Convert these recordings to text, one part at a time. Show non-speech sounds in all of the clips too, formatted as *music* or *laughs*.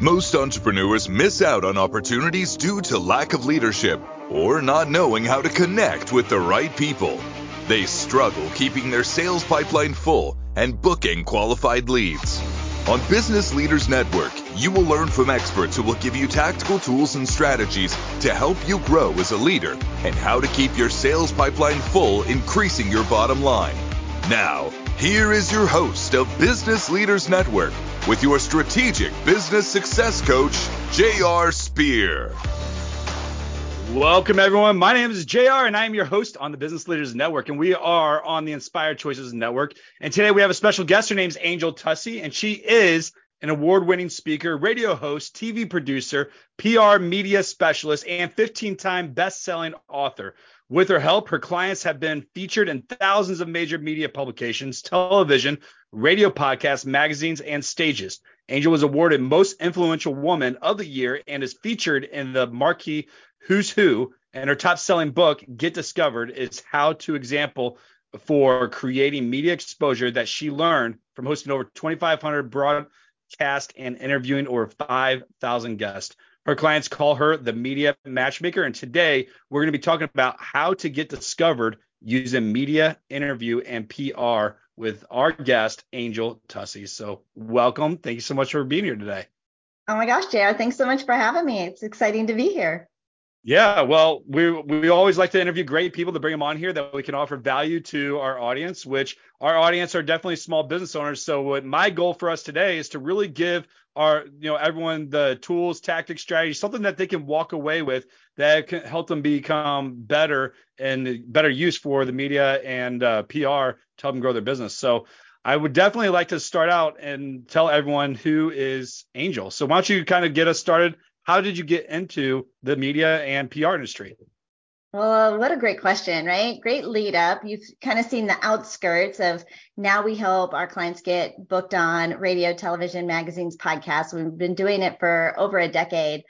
Most entrepreneurs miss out on opportunities due to lack of leadership or not knowing how to connect with the right people. They struggle keeping their sales pipeline full and booking qualified leads. On Business Leaders Network, you will learn from experts who will give you tactical tools and strategies to help you grow as a leader and how to keep your sales pipeline full, increasing your bottom line. Now, here is your host of Business Leaders Network with your strategic business success coach, J.R. Spear. Welcome, everyone. My name is JR, and I am your host on the Business Leaders Network, and we are on the Inspired Choices Network. And today we have a special guest. Her name is Angel Tuccy, and she is an award winning speaker, radio host, TV producer, PR media specialist, and 15 time best selling author. With her help, her clients have been featured in thousands of major media publications, television, radio podcasts, magazines, and stages. Angel was awarded Most Influential Woman of the Year and is featured in the Marquis Who's Who. And her top selling book, Get Discovered, is how to example for creating media exposure that she learned from hosting over 2,500 broadcast and interviewing over 5,000 guests. Her clients call her the media matchmaker. And today we're going to be talking about how to get discovered using media, interview, and PR with our guest, Angel Tuccy. So welcome. Thank you so much for being here today. Oh my gosh, JR, thanks so much for having me. It's exciting to be here. Yeah, well, we we always like to interview great people to bring them on here that we can offer value to our audience, which our audience are definitely small business owners. So what my goal for us today is to really give our you know everyone the tools, tactics, strategies, something that they can walk away with that can help them become better and better use for the media and uh, PR to help them grow their business. So I would definitely like to start out and tell everyone who is Angel. So why don't you kind of get us started how did you get into the media and PR industry? Well, what a great question, right? Great lead up. You've kind of seen the outskirts of now we help our clients get booked on radio, television, magazines, podcasts. We've been doing it for over a decade,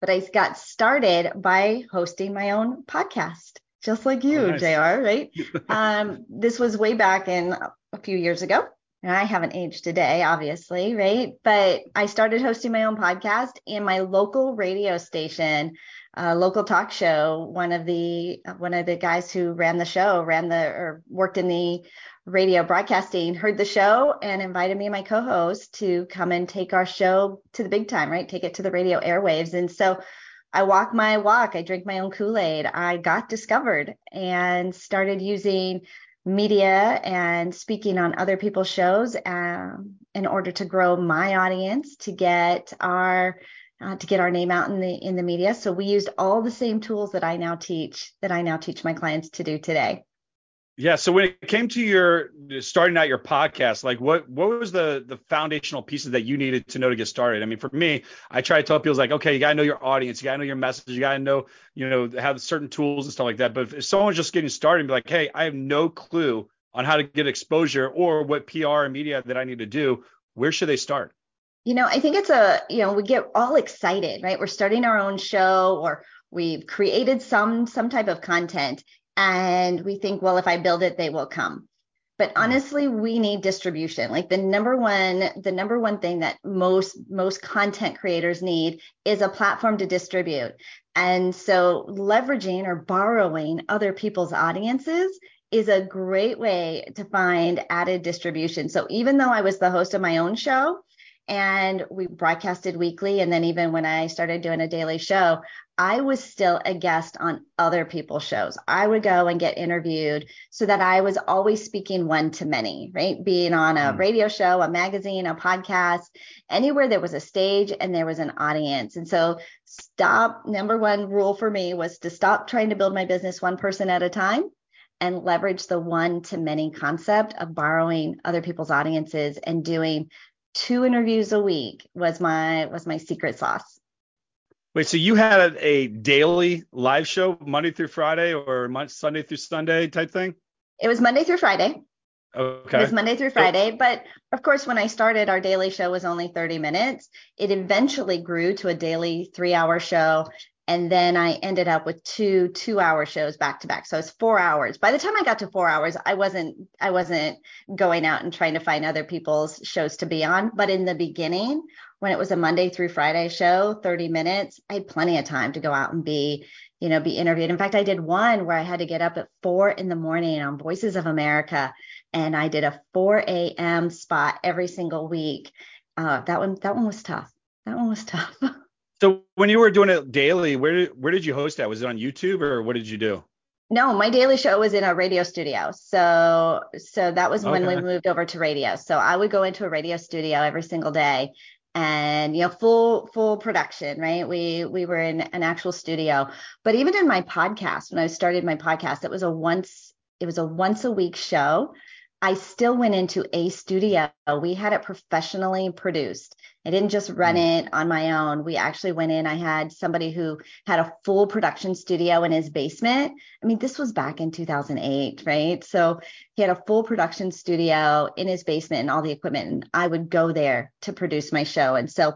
but I got started by hosting my own podcast, just like you, oh, nice. JR, right? *laughs* um, this was way back in a few years ago and I haven't aged today, obviously, right? But I started hosting my own podcast and my local radio station, uh, local talk show. One of the one of the guys who ran the show, ran the or worked in the radio broadcasting, heard the show and invited me and my co-host to come and take our show to the big time, right? Take it to the radio airwaves. And so I walk my walk. I drink my own Kool Aid. I got discovered and started using media and speaking on other people's shows um, in order to grow my audience to get our uh, to get our name out in the in the media. So we used all the same tools that i now teach that i now teach my clients to do today yeah. So when it came to your starting out your podcast, like what what was the the foundational pieces that you needed to know to get started? I mean, for me, I try to tell people like, okay, you gotta know your audience, you gotta know your message, you gotta know, you know, have certain tools and stuff like that. But if someone's just getting started and be like, hey, I have no clue on how to get exposure or what PR and media that I need to do, where should they start? You know, I think it's a, you know, we get all excited, right? We're starting our own show or we've created some some type of content and we think, well, if I build it, they will come. But hmm. honestly, we need distribution. Like the number one, the number one thing that most most content creators need is a platform to distribute. And so leveraging or borrowing other people's audiences is a great way to find added distribution. So even though I was the host of my own show, and we broadcasted weekly. And then even when I started doing a daily show, I was still a guest on other people's shows. I would go and get interviewed so that I was always speaking one to many, right? Being on a mm. radio show, a magazine, a podcast, anywhere there was a stage and there was an audience. And so, stop. Number one rule for me was to stop trying to build my business one person at a time and leverage the one to many concept of borrowing other people's audiences and doing two interviews a week was my was my secret sauce. Wait, so you had a daily live show Monday through Friday or Sunday through Sunday type thing? It was Monday through Friday. Okay. It was Monday through Friday, but of course, when I started, our daily show was only 30 minutes. It eventually grew to a daily three-hour show, And then I ended up with two two hour shows back to back. So it's four hours. By the time I got to four hours, I wasn't I wasn't going out and trying to find other people's shows to be on. But in the beginning, when it was a Monday through Friday show, 30 minutes, I had plenty of time to go out and be, you know, be interviewed. In fact, I did one where I had to get up at four in the morning on Voices of America, and I did a 4 a.m. spot every single week. Uh, that one, that one was tough. That one was tough. *laughs* So when you were doing it daily, where did where did you host that? Was it on YouTube or what did you do? No, my daily show was in a radio studio. So so that was when we moved over to radio. So I would go into a radio studio every single day and you know full full production right we we were in an actual studio but even in my podcast when i started my podcast it was a once it was a once a week show I still went into a studio. We had it professionally produced. I didn't just run mm. it on my own. We actually went in. I had somebody who had a full production studio in his basement. I mean, this was back in 2008, right? So he had a full production studio in his basement and all the equipment. And I would go there to produce my show. And so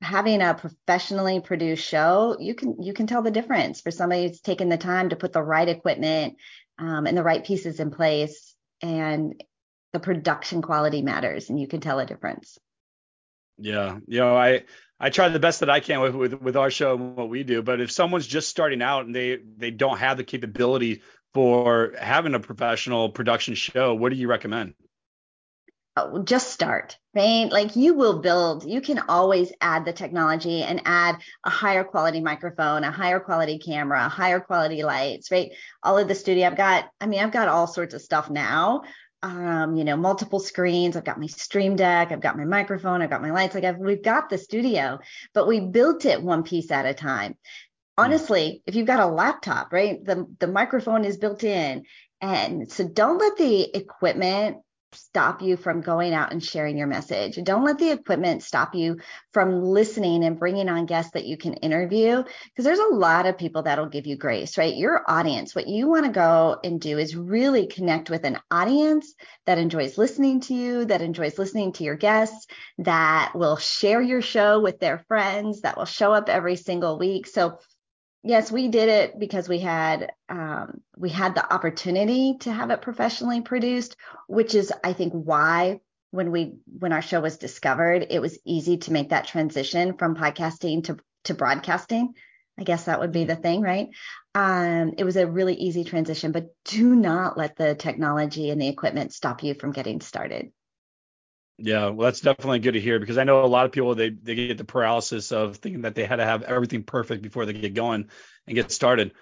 having a professionally produced show, you can you can tell the difference for somebody who's taken the time to put the right equipment um, and the right pieces in place and the production quality matters and you can tell a difference. Yeah. You know, I I try the best that I can with, with with our show and what we do, but if someone's just starting out and they they don't have the capability for having a professional production show, what do you recommend? Oh, just start, right? Like you will build, you can always add the technology and add a higher quality microphone, a higher quality camera, higher quality lights, right? All of the studio, I've got, I mean, I've got all sorts of stuff now. Um, you know, multiple screens. I've got my stream deck, I've got my microphone, I've got my lights. Like I've, we've got the studio, but we built it one piece at a time. Hmm. Honestly, if you've got a laptop, right, the the microphone is built in, and so don't let the equipment stop you from going out and sharing your message. Don't let the equipment stop you from listening and bringing on guests that you can interview because there's a lot of people that'll give you grace, right? Your audience, what you want to go and do is really connect with an audience that enjoys listening to you, that enjoys listening to your guests, that will share your show with their friends, that will show up every single week. So yes, we did it because we had um, we had the opportunity to have it professionally produced, which is I think why when we when our show was discovered, it was easy to make that transition from podcasting to to broadcasting. I guess that would be the thing, right? Um, it was a really easy transition, but do not let the technology and the equipment stop you from getting started. Yeah, well, that's definitely good to hear because I know a lot of people they they get the paralysis of thinking that they had to have everything perfect before they get going and get started.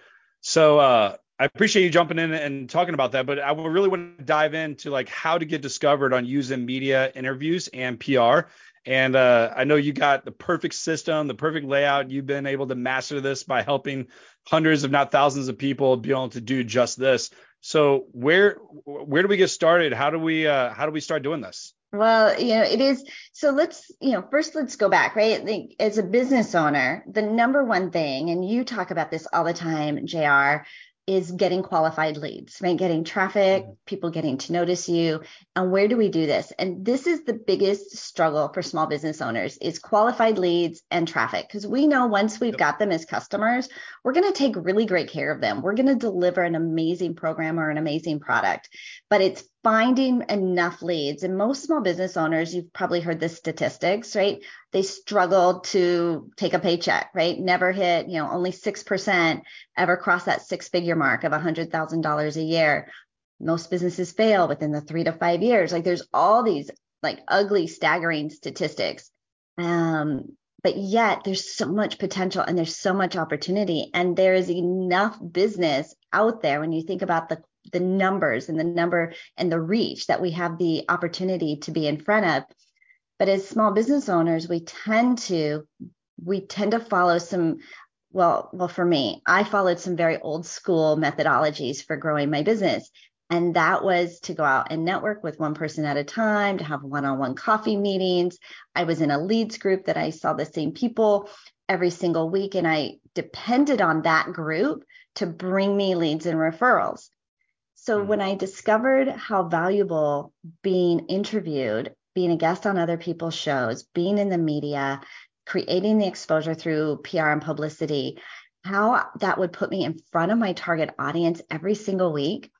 So uh, I appreciate you jumping in and talking about that, but I really want to dive into like how to get discovered on using media interviews and PR. And uh, I know you got the perfect system, the perfect layout. You've been able to master this by helping hundreds, if not thousands, of people be able to do just this. So where where do we get started? How do we uh, how do we start doing this? Well, you know, it is. So let's, you know, first let's go back, right? Like, as a business owner, the number one thing, and you talk about this all the time, JR, is getting qualified leads, right? Getting traffic, mm-hmm. people getting to notice you. And where do we do this? And this is the biggest struggle for small business owners is qualified leads and traffic. Because we know once we've got them as customers, we're going to take really great care of them. We're going to deliver an amazing program or an amazing product. But it's finding enough leads. And most small business owners, you've probably heard the statistics, right? They struggle to take a paycheck, right? Never hit, you know, only 6% ever cross that six figure mark of $100,000 a year. Most businesses fail within the three to five years. Like there's all these like ugly, staggering statistics. Um, but yet there's so much potential and there's so much opportunity and there is enough business out there when you think about the the numbers and the number and the reach that we have the opportunity to be in front of. But as small business owners, we tend to we tend to follow some well well for me i followed some very old school methodologies for growing my business. And that was to go out and network with one person at a time to have one-on-one coffee meetings. I was in a leads group that i saw the same people every single week and i depended on that group to bring me leads and referrals so mm. when I discovered how valuable being interviewed, being a guest on other people's shows, being in the media, creating the exposure through PR and publicity, how that would put me in front of my target audience every single week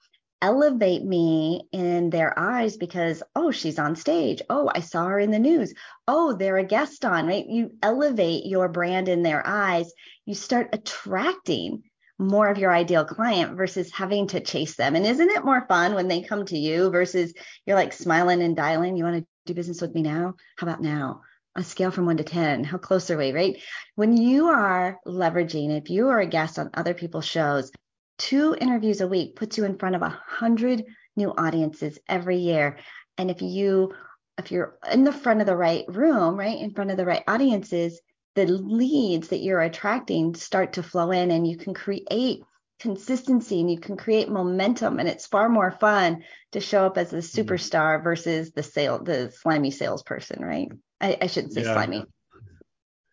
elevate me in their eyes because oh she's on stage. Oh i saw her in the news. Oh they're a guest on right? You elevate your brand in their eyes. You start attracting more of your ideal client versus having to chase them. And isn't it more fun when they come to you versus you're like smiling and dialing you want to do business with me now? How about now? A scale from one to 10 how close are we right? When you are leveraging if you are a guest on other people's shows two interviews a week puts you in front of a hundred new audiences every year. And if you if you're in the front of the right room, right, in front of the right audiences, the leads that you're attracting start to flow in and you can create consistency and you can create momentum and it's far more fun to show up as a mm-hmm. superstar versus the sale the slimy salesperson right i, I shouldn't say yeah. slimy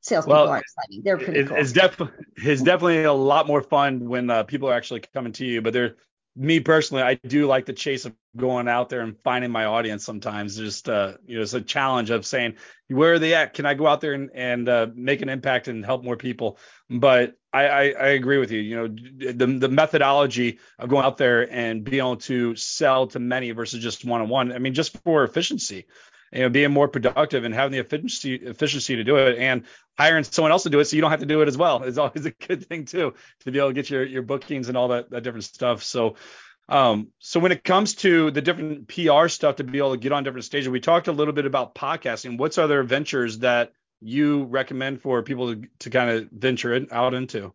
salespeople well, aren't slimy. They're pretty it, cool. It's, def- it's definitely a lot more fun when uh, people are actually coming to you. But they're me personally, I do like the chase of going out there and finding my audience. Sometimes just uh, you know, it's a challenge of saying, where are they at? Can I go out there and, and uh, make an impact and help more people? But I, I, I agree with you. You know, the the methodology of going out there and being able to sell to many versus just one on one. I mean, just for efficiency you know, being more productive and having the efficiency efficiency to do it and hiring someone else to do it so you don't have to do it as well is always a good thing too to be able to get your your bookings and all that, that different stuff. So um, so when it comes to the different PR stuff to be able to get on different stages, we talked a little bit about podcasting. What's other ventures that you recommend for people to, to kind of venture in, out into?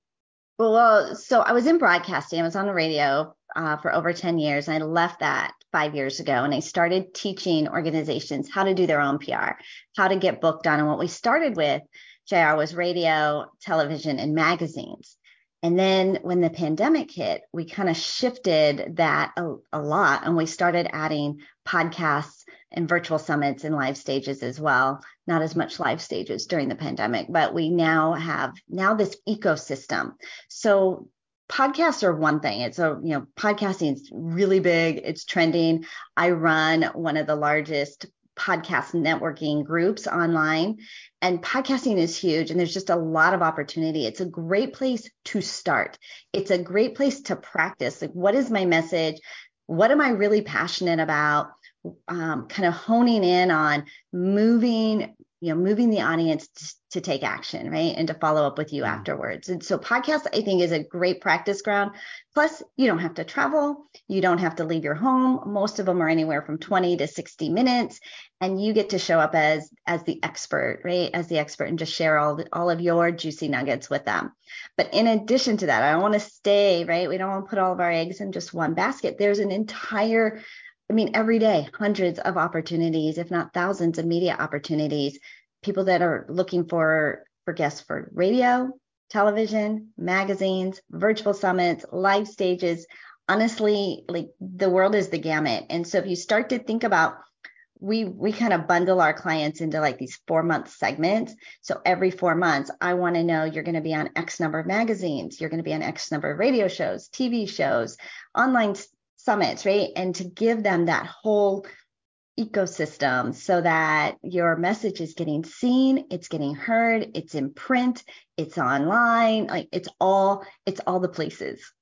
Well, uh, so I was in broadcasting. I was on the radio uh, for over 10 years. I left that five years ago and I started teaching organizations how to do their own PR, how to get booked on. And what we started with, JR, was radio, television, and magazines. And then when the pandemic hit, we kind of shifted that a, a, lot and we started adding podcasts and virtual summits and live stages as well. Not as much live stages during the pandemic, but we now have now this ecosystem. So podcasts are one thing. It's a, you know, podcasting is really big. It's trending. I run one of the largest podcast networking groups online and podcasting is huge and there's just a lot of opportunity. It's a great place to start. It's a great place to practice. Like what is my message? What am I really passionate about? Um, kind of honing in on moving you know moving the audience to, to, take action right? And to follow up with you mm-hmm. afterwards. And so podcast i think is a great practice ground. Plus you don't have to travel. You don't have to leave your home. Most of them are anywhere from 20 to 60 minutes. And you get to show up as as the expert right? As the expert and just share all the, all of your juicy nuggets with them. But in addition to that i don't want to stay right? We don't want to put all of our eggs in just one basket. There's an entire I mean, every day, hundreds of opportunities, if not thousands of media opportunities, people that are looking for, for guests for radio, television, magazines, virtual summits, live stages. Honestly, like the world is the gamut. And so if you start to think about we we kind of bundle our clients into like these four month segments. So every four months, I want to know you're going to be on X number of magazines, you're going to be on X number of radio shows, TV shows, online summits, right? And to give them that whole ecosystem so that your message is getting seen, it's getting heard, it's in print, it's online, like it's all it's all the places.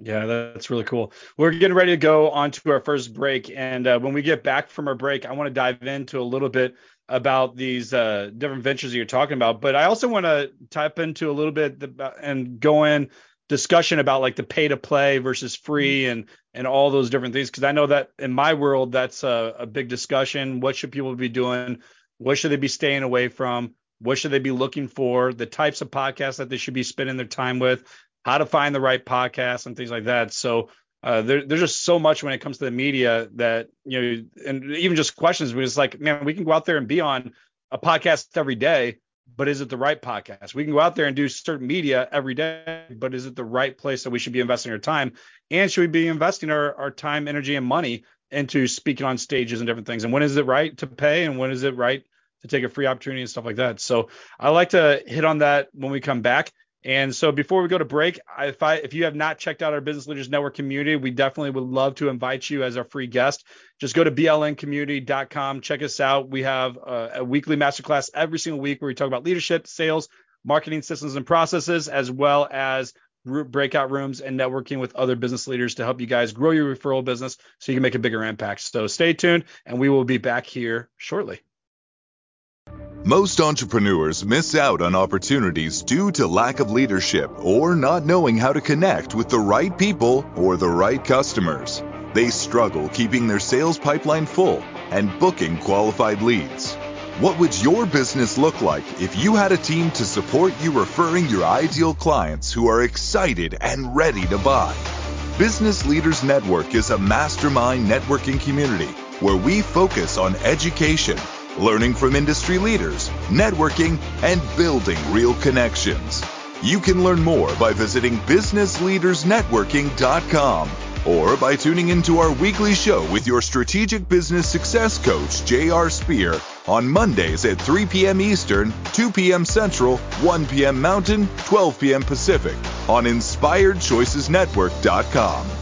Yeah, that's really cool. We're getting ready to go on to our first break, and uh, when we get back from our break, I want to dive into a little bit about these uh, different ventures that you're talking about. But I also want to type into a little bit and go in discussion about like the pay to play versus free mm-hmm. and and all those different things because I know that in my world that's a, a, big discussion. What should people be doing? What should they be staying away from? What should they be looking for? The types of podcasts that they should be spending their time with, how to find the right podcast and things like that. So uh, there, there's just so much when it comes to the media that you know, and even just questions. Because like, man, we can go out there and be on a podcast every day, but is it the right podcast? We can go out there and do certain media every day, but is it the right place that we should be investing our time? And should we be investing our, our time, energy, and money into speaking on stages and different things? And when is it right to pay? And when is it right to take a free opportunity and stuff like that? So I like to hit on that when we come back. And so before we go to break, if I if you have not checked out our Business Leaders Network community, we definitely would love to invite you as our free guest. Just go to blncommunity.com, check us out. We have a, a weekly masterclass every single week where we talk about leadership, sales, marketing systems and processes, as well as breakout rooms and networking with other business leaders to help you guys grow your referral business so you can make a bigger impact. So stay tuned and we will be back here shortly. Most entrepreneurs miss out on opportunities due to lack of leadership or not knowing how to connect with the right people or the right customers. They struggle keeping their sales pipeline full and booking qualified leads. What would your business look like if you had a team to support you referring your ideal clients who are excited and ready to buy? Business Leaders Network is a mastermind networking community where we focus on education learning from industry leaders, networking, and building real connections. You can learn more by visiting businessleadersnetworking.com or by tuning into our weekly show with your strategic business success coach, J.R. Spear, on Mondays at 3 p.m. Eastern, 2 p.m. Central, 1 p.m. Mountain, 12 p.m. Pacific on InspiredChoicesNetwork.com.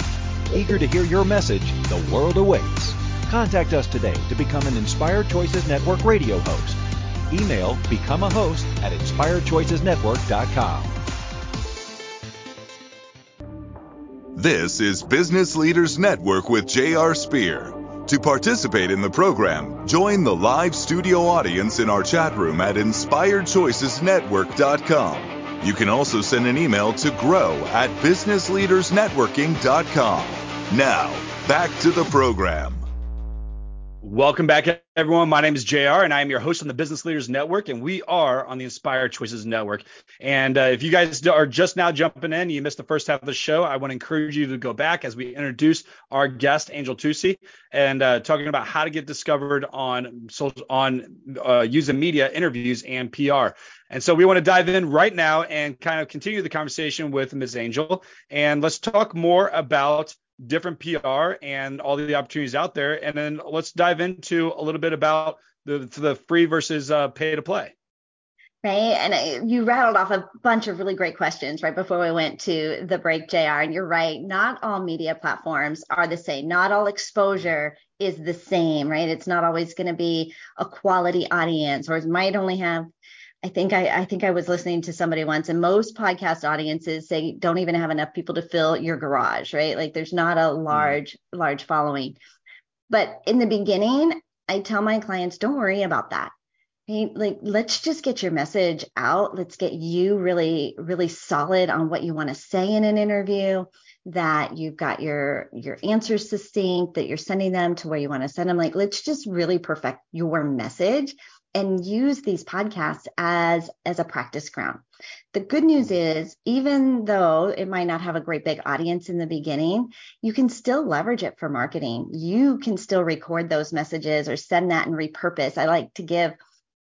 Eager to hear your message, the world awaits. Contact us today to become an Inspired Choices Network radio host. Email become a host at inspiredchoicesnetwork.com. This is Business Leaders Network with J.R. Spear. To participate in the program, join the live studio audience in our chat room at inspiredchoicesnetwork.com. You can also send an email to grow at businessleadersnetworking.com. Now, back to the program. Welcome back, everyone. My name is JR, and I am your host on the Business Leaders Network, and we are on the Inspired Choices Network. And uh, if you guys are just now jumping in, you missed the first half of the show, I want to encourage you to go back as we introduce our guest, Angel Tuccy, and uh, talking about how to get discovered on social, on uh, using media, interviews, and PR. And so we want to dive in right now and kind of continue the conversation with Ms. Angel, and let's talk more about different PR and all the opportunities out there. And then let's dive into a little bit about the the free versus uh, pay to play. Right. And uh, you rattled off a bunch of really great questions right before we went to the break, JR. And you're right. Not all media platforms are the same. Not all exposure is the same, right? It's not always going to be a quality audience or it might only have I think I, I think I was listening to somebody once, and most podcast audiences say don't even have enough people to fill your garage, right? Like there's not a hmm. large, mm. large following. But in the beginning, I tell my clients, don't worry about that. Right? Like let's just get your message out. Let's get you really, really solid on what you want to say in an interview. That you've got your your answers succinct, that you're sending them to where you want to send them. Like let's just really perfect your message and use these podcasts as as a practice ground. The good news is even though it might not have a great big audience in the beginning, you can still leverage it for marketing. You can still record those messages or send that and repurpose. I like to give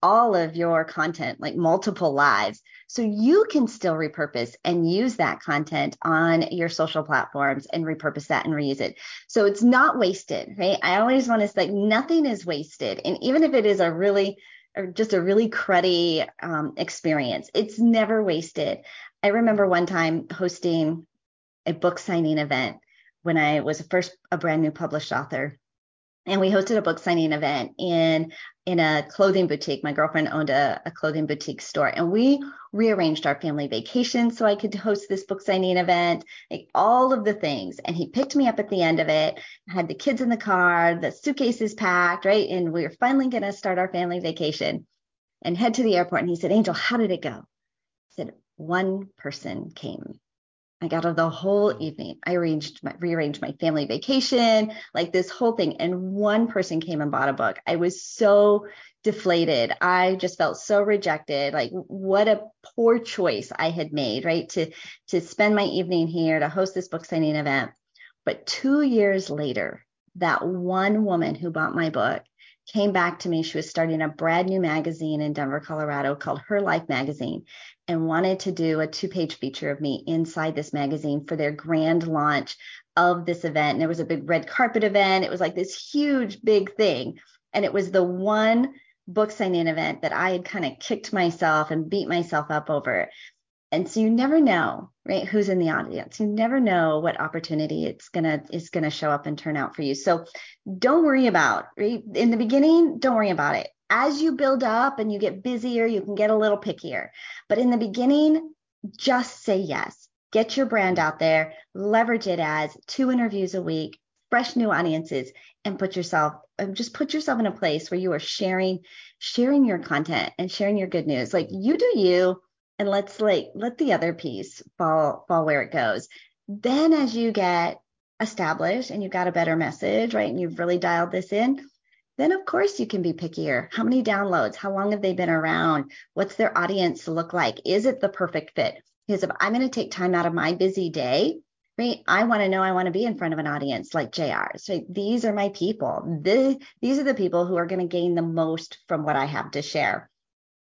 all of your content like multiple lives so you can still repurpose and use that content on your social platforms and repurpose that and reuse it. So it's not wasted, right? I always want to say nothing is wasted. And even if it is a really or just a really cruddy um, experience, it's never wasted. I remember one time hosting a book signing event when I was first a brand new published author and we hosted a book signing event in in a clothing boutique. My girlfriend owned a, a, clothing boutique store, and we rearranged our family vacation so I could host this book signing event, like all of the things. And he picked me up at the end of it. Had the kids in the car, the suitcases packed, right, and we were finally going to start our family vacation and head to the airport. And he said, "Angel, how did it go?" I said, "One person came." Got out the whole evening. I arranged my, rearranged my family vacation, like this whole thing. And one person came and bought a book. I was so deflated. I just felt so rejected. Like what a poor choice I had made, right? To to spend my evening here to host this book signing event. But two years later, that one woman who bought my book came back to me. She was starting a brand new magazine in Denver, Colorado called Her Life Magazine and wanted to do a two page feature of me inside this magazine for their grand launch of this event. And there was a big red carpet event. It was like this huge, big thing. And it was the one book signing event that I had kind of kicked myself and beat myself up over. And so you never know, right, who's in the audience. You never know what opportunity it's gonna is gonna show up and turn out for you. So don't worry about right in the beginning. Don't worry about it. As you build up and you get busier, you can get a little pickier. But in the beginning, just say yes. Get your brand out there. Leverage it as two interviews a week, fresh new audiences, and put yourself um, just put yourself in a place where you are sharing sharing your content and sharing your good news like you do you and let's like let the other piece fall fall where it goes then as you get established and you've got a better message right and you've really dialed this in then of course you can be pickier how many downloads how long have they been around what's their audience look like is it the perfect fit because if i'm going to take time out of my busy day right? I want to know I want to be in front of an audience like JR. So these are my people. The, these are the people who are going to gain the most from what I have to share.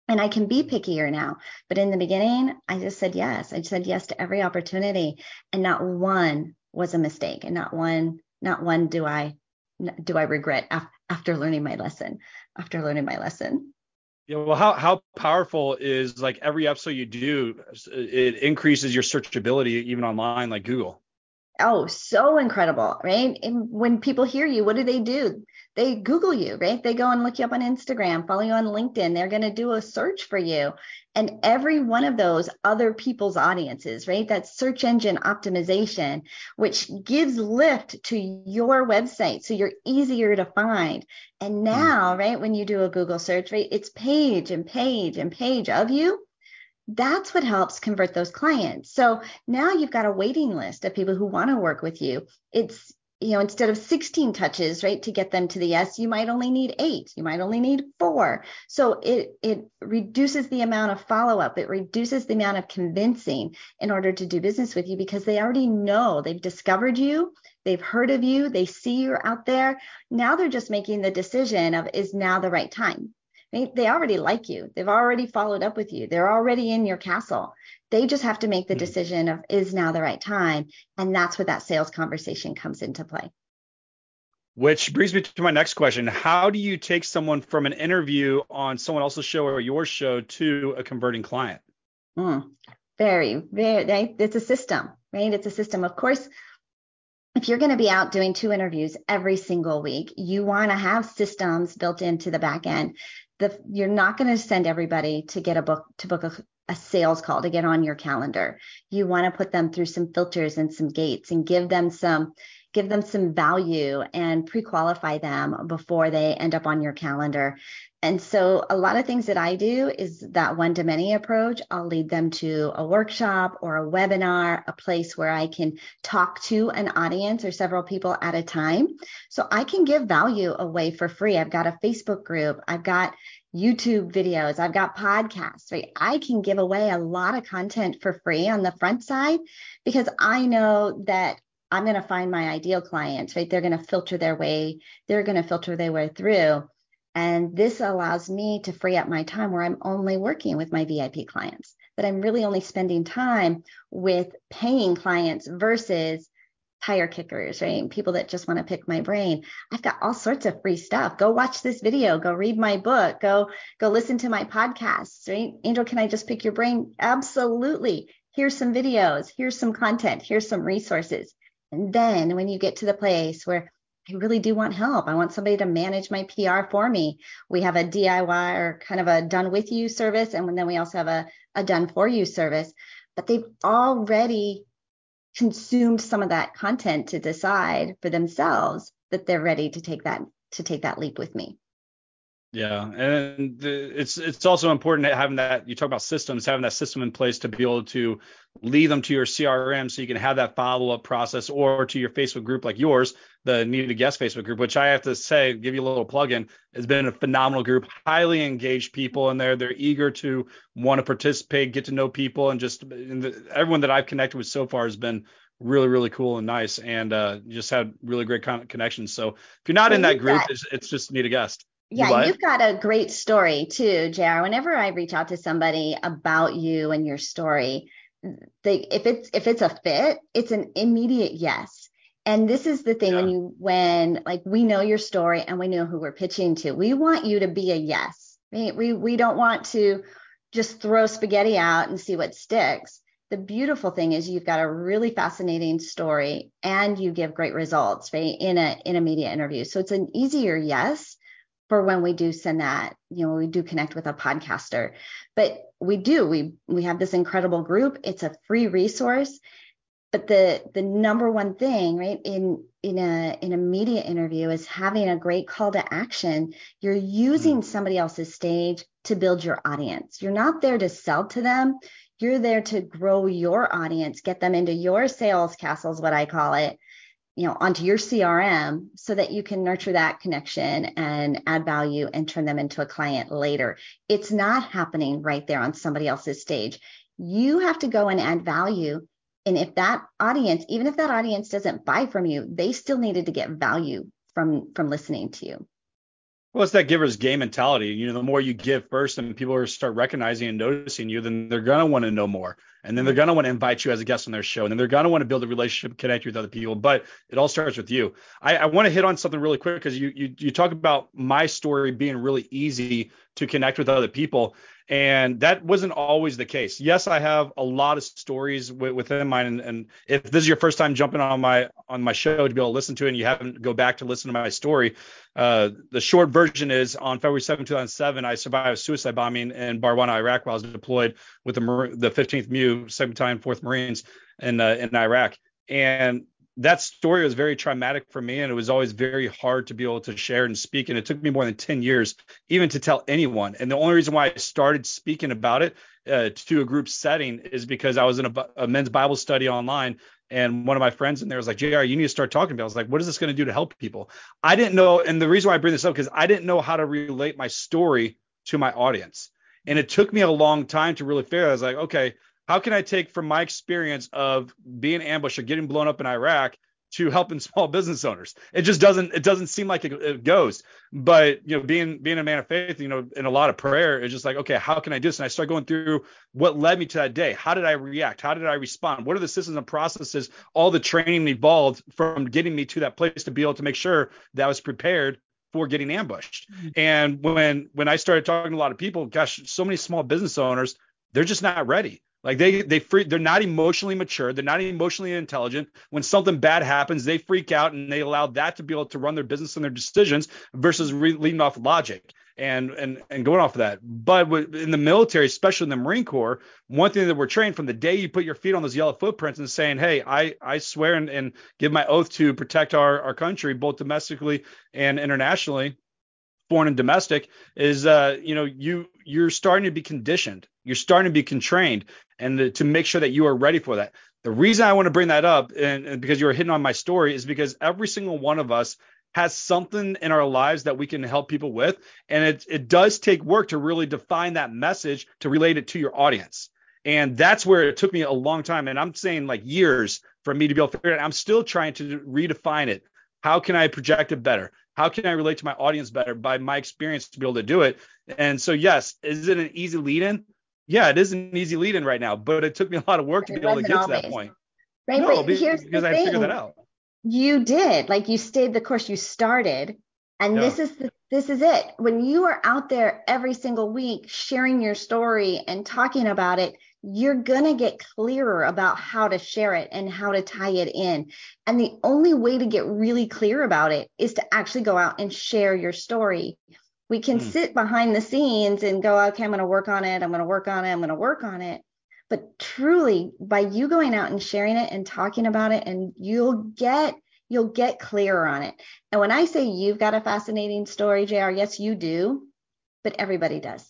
And I can be pickier now. But in the beginning, I just said yes. I said yes to every opportunity. And not one was a mistake. And not one, not one do I do I regret after learning my lesson, after learning my lesson. Yeah, well, how how powerful is like every episode you do, it increases your searchability even online, like Google. Oh, so incredible, right? And when people hear you, what do they do? They Google you, right? They go and look you up on Instagram, follow you on LinkedIn. They're going to do a search for you. And every one of those other people's audiences, right? That search engine optimization, which gives lift to your website. So you're easier to find. And hmm. now, right, when you do a Google search, right, it's page and page and page of you that's what helps convert those clients. So now you've got a waiting list of people who want to work with you. It's, you know, instead of 16 touches, right, to get them to the yes, you might only need eight, you might only need four. So it it reduces the amount of follow-up, it reduces the amount of convincing in order to do business with you because they already know they've discovered you, they've heard of you, they see you're out there. Now they're just making the decision of is now the right time they, they already like you. They've already followed up with you. They're already in your castle. They just have to make the mm-hmm. decision of is now the right time. And that's where that sales conversation comes into play. Which brings me to my next question. How do you take someone from an interview on someone else's show or your show to a converting client? Mm, very, very, it's a system, right? It's a system. Of course, if you're going to be out doing two interviews every single week, you want to have systems built into the back end the you're not going to send everybody to get a book to book a, a sales call to get on your calendar. You want to put them through some filters and some gates and give them some give them some value and pre-qualify them before they end up on your calendar. And so a lot of things that I do is that one to many approach. I'll lead them to a workshop or a webinar, a place where I can talk to an audience or several people at a time. So I can give value away for free. I've got a Facebook group. I've got YouTube videos. I've got podcasts, right? I can give away a lot of content for free on the front side because I know that I'm going to find my ideal clients, right? They're going to filter their way, they're going to filter their way through. And this allows me to free up my time where I'm only working with my VIP clients, that I'm really only spending time with paying clients versus tire kickers, right? People that just want to pick my brain. I've got all sorts of free stuff. Go watch this video, go read my book, go go listen to my podcasts, right? Angel, can I just pick your brain? Absolutely. Here's some videos, here's some content, here's some resources. And then when you get to the place where I really do want help, I want somebody to manage my PR for me. We have a DIY or kind of a done with you service. And then we also have a, a done for you service. But they've already consumed some of that content to decide for themselves that they're ready to take that to take that leap with me. Yeah, and it's it's also important having that you talk about systems, having that system in place to be able to lead them to your CRM so you can have that follow up process, or to your Facebook group like yours, the Need a Guest Facebook group, which I have to say, give you a little plug in, has been a phenomenal group, highly engaged people in there. They're eager to want to participate, get to know people, and just and the, everyone that I've connected with so far has been really really cool and nice, and uh, just had really great con- connections. So if you're not in that group. It's, it's just Need a Guest Yeah, you have got a great story too, JR. Whenever I reach out to somebody about you and your story, they if it's if it's a fit, it's an immediate yes. And this is the thing yeah. when you when like we know your story and we know who we're pitching to. We want you to be a yes. Right? We we don't want to just throw spaghetti out and see what sticks. The beautiful thing is you've got a really fascinating story and you give great results right in a in a media interview. So it's an easier yes for when we do send that, you know, we do connect with a podcaster. But we do, we we have this incredible group. It's a free resource. But the the number one thing, right, in in a in a media interview is having a great call to action. You're using mm. somebody else's stage to build your audience. You're not there to sell to them. You're there to grow your audience, get them into your sales castles what I call it, you know onto your crm so that you can nurture that connection and add value and turn them into a client later. It's not happening right there on somebody else's stage. You have to go and add value. And if that audience even if that audience doesn't buy from you they still needed to get value from from listening to you well, it's that giver's game mentality. You know, the more you give first and people start recognizing and noticing you, then they're going to want to know more. And then they're going to want to invite you as a guest on their show. And then they're going to want to build a relationship, connect you with other people. But it all starts with you. I, I want to hit on something really quick because you, you you talk about my story being really easy to connect with other people. And that wasn't always the case. Yes, I have a lot of stories w- within mine. And, and, if this is your first time jumping on my on my show to be able to listen to it and you haven't go back to listen to my story, uh, the short version is on February 7, 2007, I survived a suicide bombing in Barwana, Iraq while I was deployed with the, the 15th MEU, 2nd Battalion, 4th Marines in, uh, in Iraq. And that story was very traumatic for me and it was always very hard to be able to share and speak and it took me more than 10 years even to tell anyone and the only reason why i started speaking about it uh, to a group setting is because i was in a, a, men's bible study online and one of my friends in there was like jr you need to start talking about i was like what is this going to do to help people? I didn't know and the reason why i bring this up because i didn't know how to relate my story to my audience. And it took me a long time to really figure i was like okay how can I take from my experience of being ambushed or getting blown up in Iraq to helping small *laughs* business owners? It just doesn't it doesn't seem like it, it, goes. But you know, being being a man of faith, you know, in a lot of prayer, it's just like, okay, how can I do this? And I start going through what led me to that day. How did I react? How did I respond? What are the systems and processes? All the training evolved from getting me to that place to be able to make sure that I was prepared for getting ambushed. Mm-hmm. And when when I started talking to a lot of people, gosh, so many small business owners, they're just not ready. Like they they free, they're not emotionally mature. They're not emotionally intelligent. When something bad happens, they freak out and they allow that to be able to run their business and their decisions versus re- leading off logic and and and going off of that. But in the military, especially in the Marine Corps, one thing that we're trained from the day you put your feet on those yellow footprints and saying, "Hey, I I swear and, and give my oath to protect our our country both domestically and internationally." foreign and domestic is uh you know you you're starting to be conditioned you're starting to be constrained and to make sure that you are ready for that. The reason I want to bring that up, and, and because you were hitting on my story, is because every single one of us has something in our lives that we can help people with, and it it does take work to really define that message to relate it to your audience. And that's where it took me a long time, and I'm saying like years for me to be able to figure it out. I'm still trying to redefine it. How can I project it better? How can I relate to my audience better by my experience to be able to do it? And so, yes, is it an easy lead in? Yeah, it is an easy lead in right now, but it took me a lot of work to be able to get always. to that point. Right, no, but here's because I figured that out. You did, like you stayed the course. You started, and yeah. this is the, this is it. When you are out there every single week sharing your story and talking about it, you're gonna get clearer about how to share it and how to tie it in. And the only way to get really clear about it is to actually go out and share your story we can mm. sit behind the scenes and go, okay, I'm going to work on it. I'm going to work on it. I'm going to work on it. But truly, by you going out and sharing it and talking about it, and you'll get you'll get clearer on it. And when I say you've got a fascinating story, JR, yes, you do, but everybody does.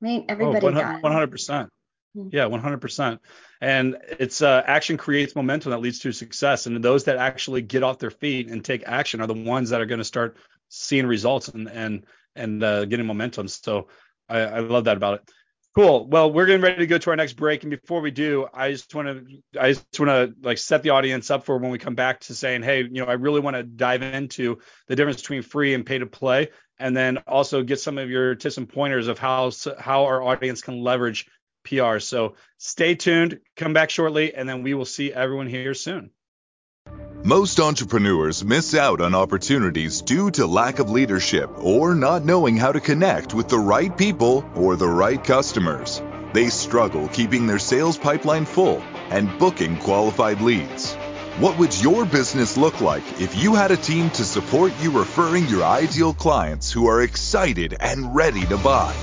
I mean, everybody oh, 100, does. 100%. Hmm. Yeah, 100%. And it's uh, action creates momentum that leads to success. And those that actually get off their feet and take action are the ones that are going to start seeing results and and and uh, getting momentum. So I, I love that about it. Cool. Well, we're getting ready to go to our next break, and before we do, I just want to I just want to like set the audience up for when we come back to saying, hey, you know, I really want to dive into the difference between free and pay to play, and then also get some of your tips and pointers of how how our audience can leverage PR. So stay tuned, come back shortly, and then we will see everyone here soon. Most entrepreneurs miss out on opportunities due to lack of leadership or not knowing how to connect with the right people or the right customers. They struggle keeping their sales pipeline full and booking qualified leads. What would your business look like if you had a team to support you referring your ideal clients who are excited and ready to buy?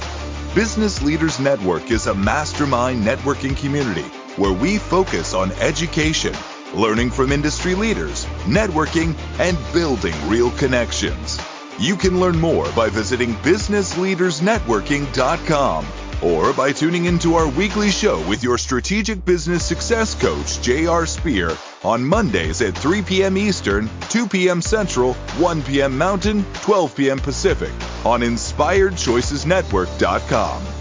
Business Leaders Network is a mastermind networking community where we focus on education, learning from industry leaders, networking, and building real connections. You can learn more by visiting businessleadersnetworking.com or by tuning into our weekly show with your strategic business success coach, J.R. Spear, on Mondays at 3 p.m. Eastern, 2 p.m. Central, 1 p.m. Mountain, 12 p.m. Pacific on InspiredChoicesNetwork.com.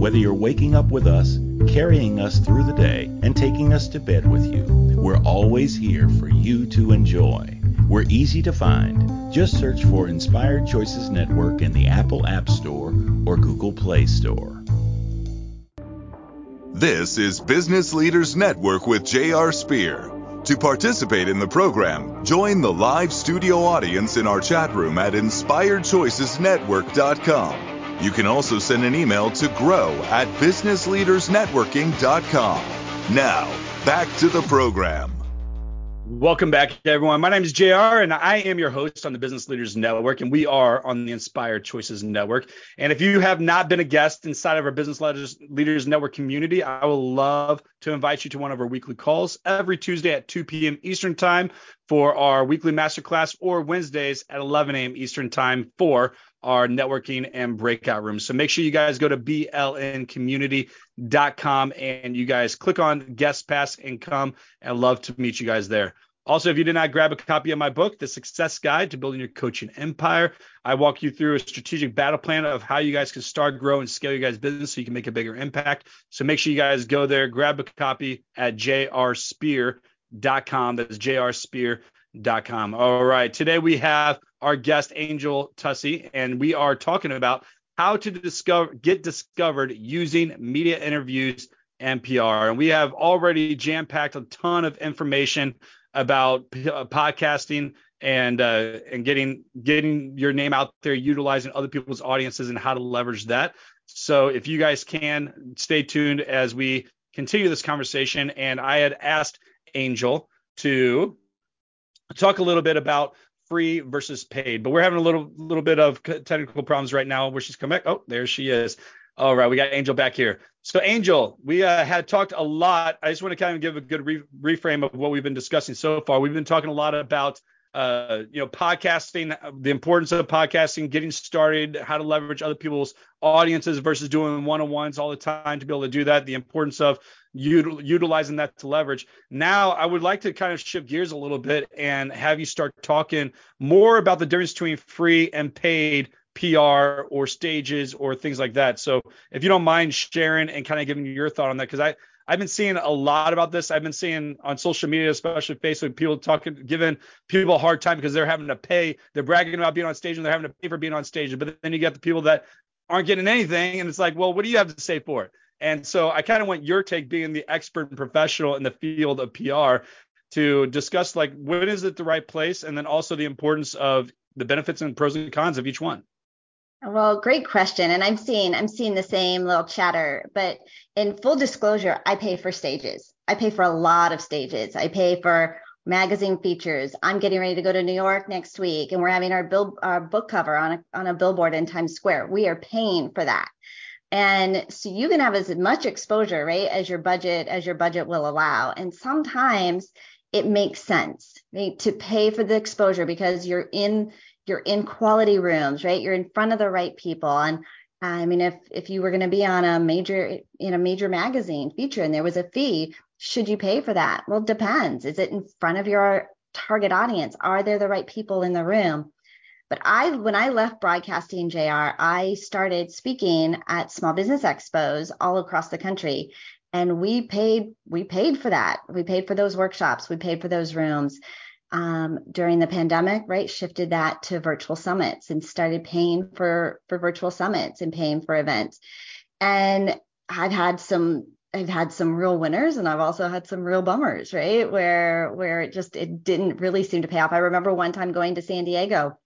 Whether you're waking up with us, carrying us through the day, and taking us to bed with you, we're always here for you to enjoy. We're easy to find. Just search for Inspired Choices Network in the Apple App Store or Google Play Store. This is Business Leaders Network with J.R. Spear. To participate in the program, join the live studio audience in our chat room at inspiredchoicesnetwork.com. You can also send an email to grow at businessleadersnetworking.com. Now, back to the program. Welcome back, everyone. My name is JR, and I am your host on the Business Leaders Network, and we are on the Inspired Choices Network. And if you have not been a guest inside of our Business Leaders, Network community, I would love to invite you to one of our weekly calls every Tuesday at 2 p.m. Eastern Time for our weekly masterclass, or Wednesdays at 11 a.m. Eastern Time for our networking and breakout rooms. So make sure you guys go to blncommunity.com and you guys click on guest pass and come. I'd love to meet you guys there. Also, if you did not grab a copy of my book, The Success Guide to Building Your Coaching Empire, I walk you through a strategic battle plan of how you guys can start, grow, and scale your guys' business so you can make a bigger impact. So make sure you guys go there, grab a copy at jrspear.com. That is jrspear.com. All right. Today we have our guest, Angel Tuccy, and we are talking about how to discover get discovered using media interviews and PR. And we have already jam-packed a ton of information about uh, podcasting and uh, and getting getting your name out there, utilizing other people's audiences, and how to leverage that. So if you guys can stay tuned as we continue this conversation. And I had asked Angel to talk a little bit about free versus paid, but we're having a little little bit of technical problems right now where she's come back. Oh, there she is. All right, we got Angel back here. So Angel, we uh, had talked a lot. I just want to kind of give a good re- reframe of what we've been discussing so far. We've been talking a lot about uh, you know, podcasting, the importance of podcasting, getting started, how to leverage other people's audiences versus doing one-on-ones all the time to be able to do that, the importance of util- utilizing that to leverage. Now, I would like to kind of shift gears a little bit and have you start talking more about the difference between free and paid PR or stages or things like that. So if you don't mind sharing and kind of giving your thought on that, because I I've been seeing a lot about this. I've been seeing on social media, especially Facebook, people talking, giving people a hard time because they're having to pay. They're bragging about being on stage and they're having to pay for being on stage. But then you get the people that aren't getting anything, and it's like, well, what do you have to say for it? And so I kind of want your take, being the expert and professional in the field of PR, to discuss like when is it the right place, and then also the importance of the benefits and pros and cons of each one. Well, great question. And I'm seeing I'm seeing the same little chatter, but in full disclosure, I pay for stages. I pay for a lot of stages. I pay for magazine features. I'm getting ready to go to New York next week and we're having our bill our book cover on a on a billboard in Times Square. We are paying for that. And so you can have as much exposure, right, as your budget as your budget will allow. And sometimes it makes sense right, to pay for the exposure because you're in you're in quality rooms, right? You're in front of the right people and I mean, if if you were going to be on a major in a major magazine feature and there was a fee, should you pay for that? Well, it depends. Is it in front of your target audience? Are there the right people in the room? But I, when I left broadcasting JR, I started speaking at small business expos all across the country. And we paid, we paid for that. We paid for those workshops. We paid for those rooms um, during the pandemic, right, shifted that to virtual summits and started paying for for virtual summits and paying for events. And I've had some I've had some real winners and I've also had some real bummers, right? Where where it just it didn't really seem to pay off. I remember one time going to San Diego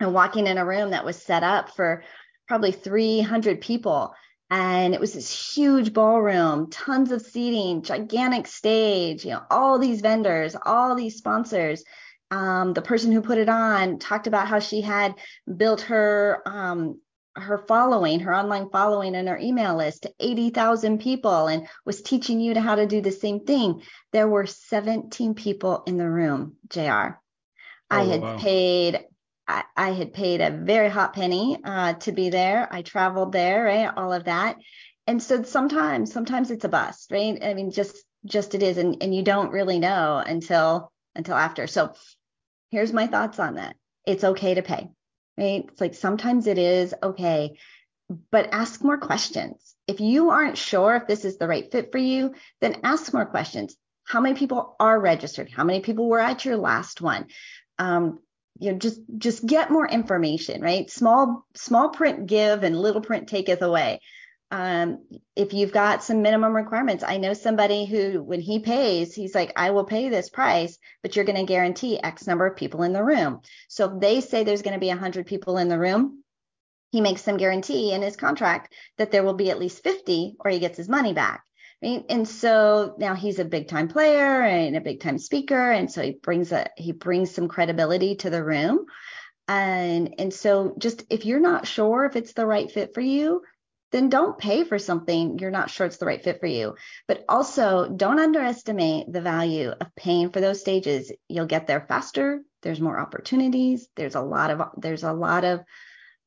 and walking in a room that was set up for probably 300 people and it was this huge ballroom, tons of seating, gigantic stage, you know, all these vendors, all these sponsors. Um, the person who put it on talked about how she had built her um, her following, her online following and her email list to 80,000 people and was teaching you to how to do the same thing. There were 17 people in the room, JR. Oh, I had wow. paid I, I had paid a very hot penny uh, to be there. I traveled there, right? All of that. And so sometimes, sometimes it's a bust, right? I mean, just just it is, and and you don't really know until until after. So here's my thoughts on that. It's okay to pay, right? It's like sometimes it is okay, but ask more questions. If you aren't sure if this is the right fit for you, then ask more questions. How many people are registered? How many people were at your last one? Um, you know just just get more information right? Small small print give and little print taketh away. Um, if you've got some minimum requirements i know somebody who when he pays he's like i will pay this price but you're going to guarantee x number of people in the room. So if they say there's going to be 100 people in the room he makes them guarantee in his contract that there will be at least 50 or he gets his money back? And so now he's a big time player and a big time speaker. And so he brings a he brings some credibility to the room. And and so just if you're not sure if it's the right fit for you, then don't pay for something you're not sure it's the right fit for you. But also don't underestimate the value of paying for those stages. You'll get there faster. There's more opportunities. There's a lot of there's a lot of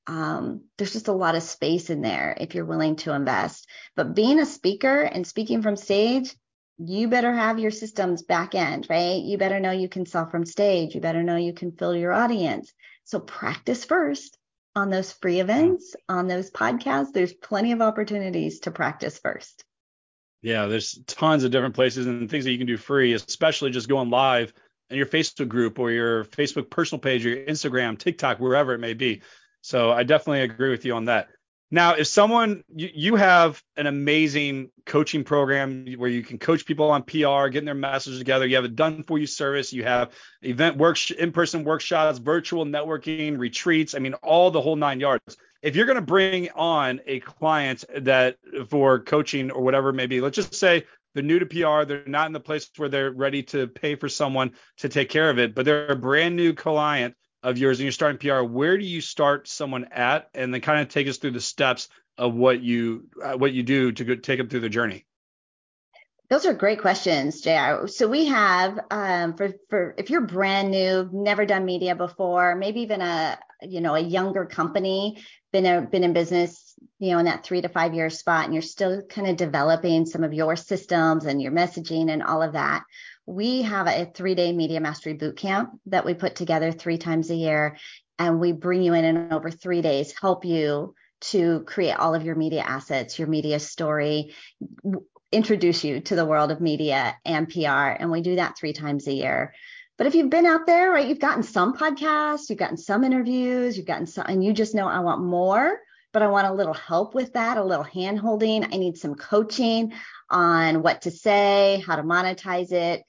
um, there's just a lot of space in there if you're willing to invest. But being a speaker and speaking from stage, you better have your systems back end, right? You better know you can sell from stage. You better know you can fill your audience. So practice first on those free events, on those podcasts. There's plenty of opportunities to practice first. Yeah, there's tons of different places and things that you can do free, especially just going live in your Facebook group or your Facebook personal page or your Instagram, TikTok, wherever it may be. So I definitely agree with you on that. Now, if someone you, you have an amazing coaching program where you can coach people on PR, getting their messages together, you have a done for you service, you have event works, in-person workshops, virtual networking, retreats, I mean all the whole 9 yards. If you're going to bring on a client that for coaching or whatever it may be, let's just say they're new to PR, they're not in the place where they're ready to pay for someone to take care of it, but they're a brand new client of yours and you're starting PR, where do you start someone at, and then kind of take us through the steps of what you uh, what you do to go, take them through the journey? Those are great questions, JR. So we have um, for for if you're brand new, never done media before, maybe even a you know a younger company, been a, been in business, you know, in that three to five year spot, and you're still kind of developing some of your systems and your messaging and all of that we have a three day media mastery boot camp that we put together three times a year. And we bring you in in over three days, help you to create all of your media assets, your media story, introduce you to the world of media and PR. And we do that three times a year. But if you've been out there, right, you've gotten some podcasts, you've gotten some interviews, you've gotten some, and you just know I want more, but I want a little help with that, a little hand holding. I need some coaching on what to say, how to monetize it,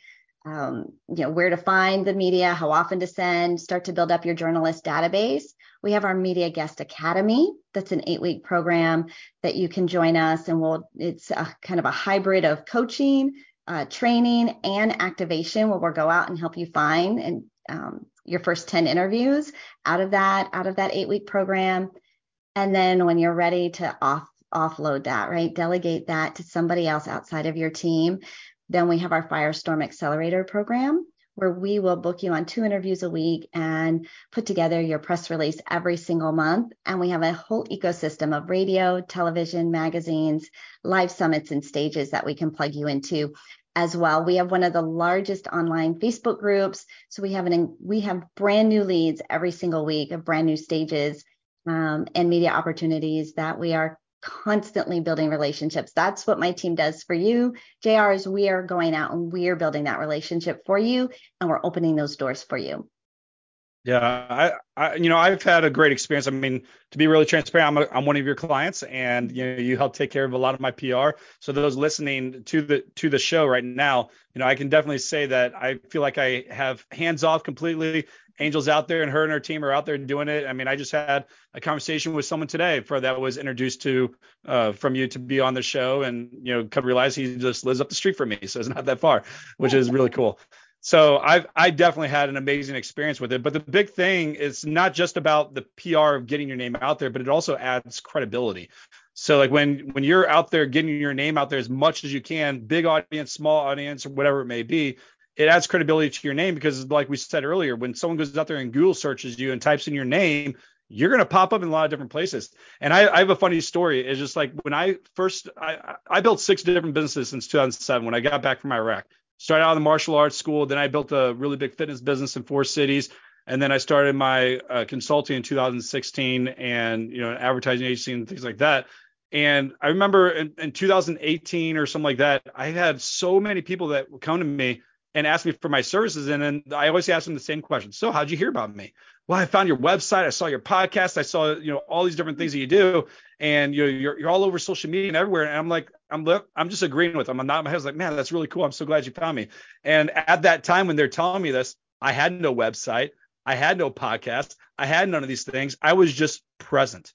um, you know, where to find the media, how often to send, start to build up your journalist database. We have our Media Guest Academy. That's an eight week program that you can join us. And we'll, it's a kind of a hybrid of coaching, uh, training, and activation where we'll go out and help you find and um, your first 10 interviews out of that, out of that eight week program. And then when you're ready to off offload that, right? Delegate that to somebody else outside of your team. Then we have our Firestorm Accelerator program, where we will book you on two interviews a week and put together your press release every single month. And we have a whole ecosystem of radio, television, magazines, live summits, and stages that we can plug you into as well. We have one of the largest online Facebook groups. So we have an we have brand new leads every single week of brand new stages um, and media opportunities that we are constantly building relationships. That's what my team does for you. JR is we are going out and we are building that relationship for you and we're opening those doors for you. Yeah, I, I, you know, I've had a great experience. I mean, to be really transparent, I'm, a, I'm one of your clients, and you know, you help take care of a lot of my PR. So those listening to the to the show right now, you know, I can definitely say that I feel like I have hands off completely. Angel's out there, and her and her team are out there doing it. I mean, I just had a conversation with someone today for that was introduced to uh, from you to be on the show, and you know, come realize he just lives up the street from me, so it's not that far, which is really cool. So I've I definitely had an amazing experience with it. But the big thing is not just about the PR of getting your name out there, but it also adds credibility. So like when when you're out there getting your name out there as much as you can, big audience, small audience, whatever it may be, it adds credibility to your name because like we said earlier, when someone goes out there and Google searches you and types in your name, you're going to pop up in a lot of different places. And I, I, have a funny story. It's just like when I first, I, I built six different businesses since 2007 when I got back from Iraq started out in the martial arts school. Then I built a really big fitness business in four cities. And then I started my uh, consulting in 2016 and, you know, an advertising agency and things like that. And I remember in, in 2018 or something like that, I had so many people that would come to me and ask me for my services. And then I always ask them the same question. So how'd you hear about me? Well, I found your website. I saw your podcast. I saw, you know, all these different things that you do. And you know, you're, you're all over social media and everywhere. And I'm like, I'm I'm just agreeing with them. I'm not. I was like, man, that's really cool. I'm so glad you found me. And at that time when they're telling me this, I had no website, I had no podcast, I had none of these things. I was just present.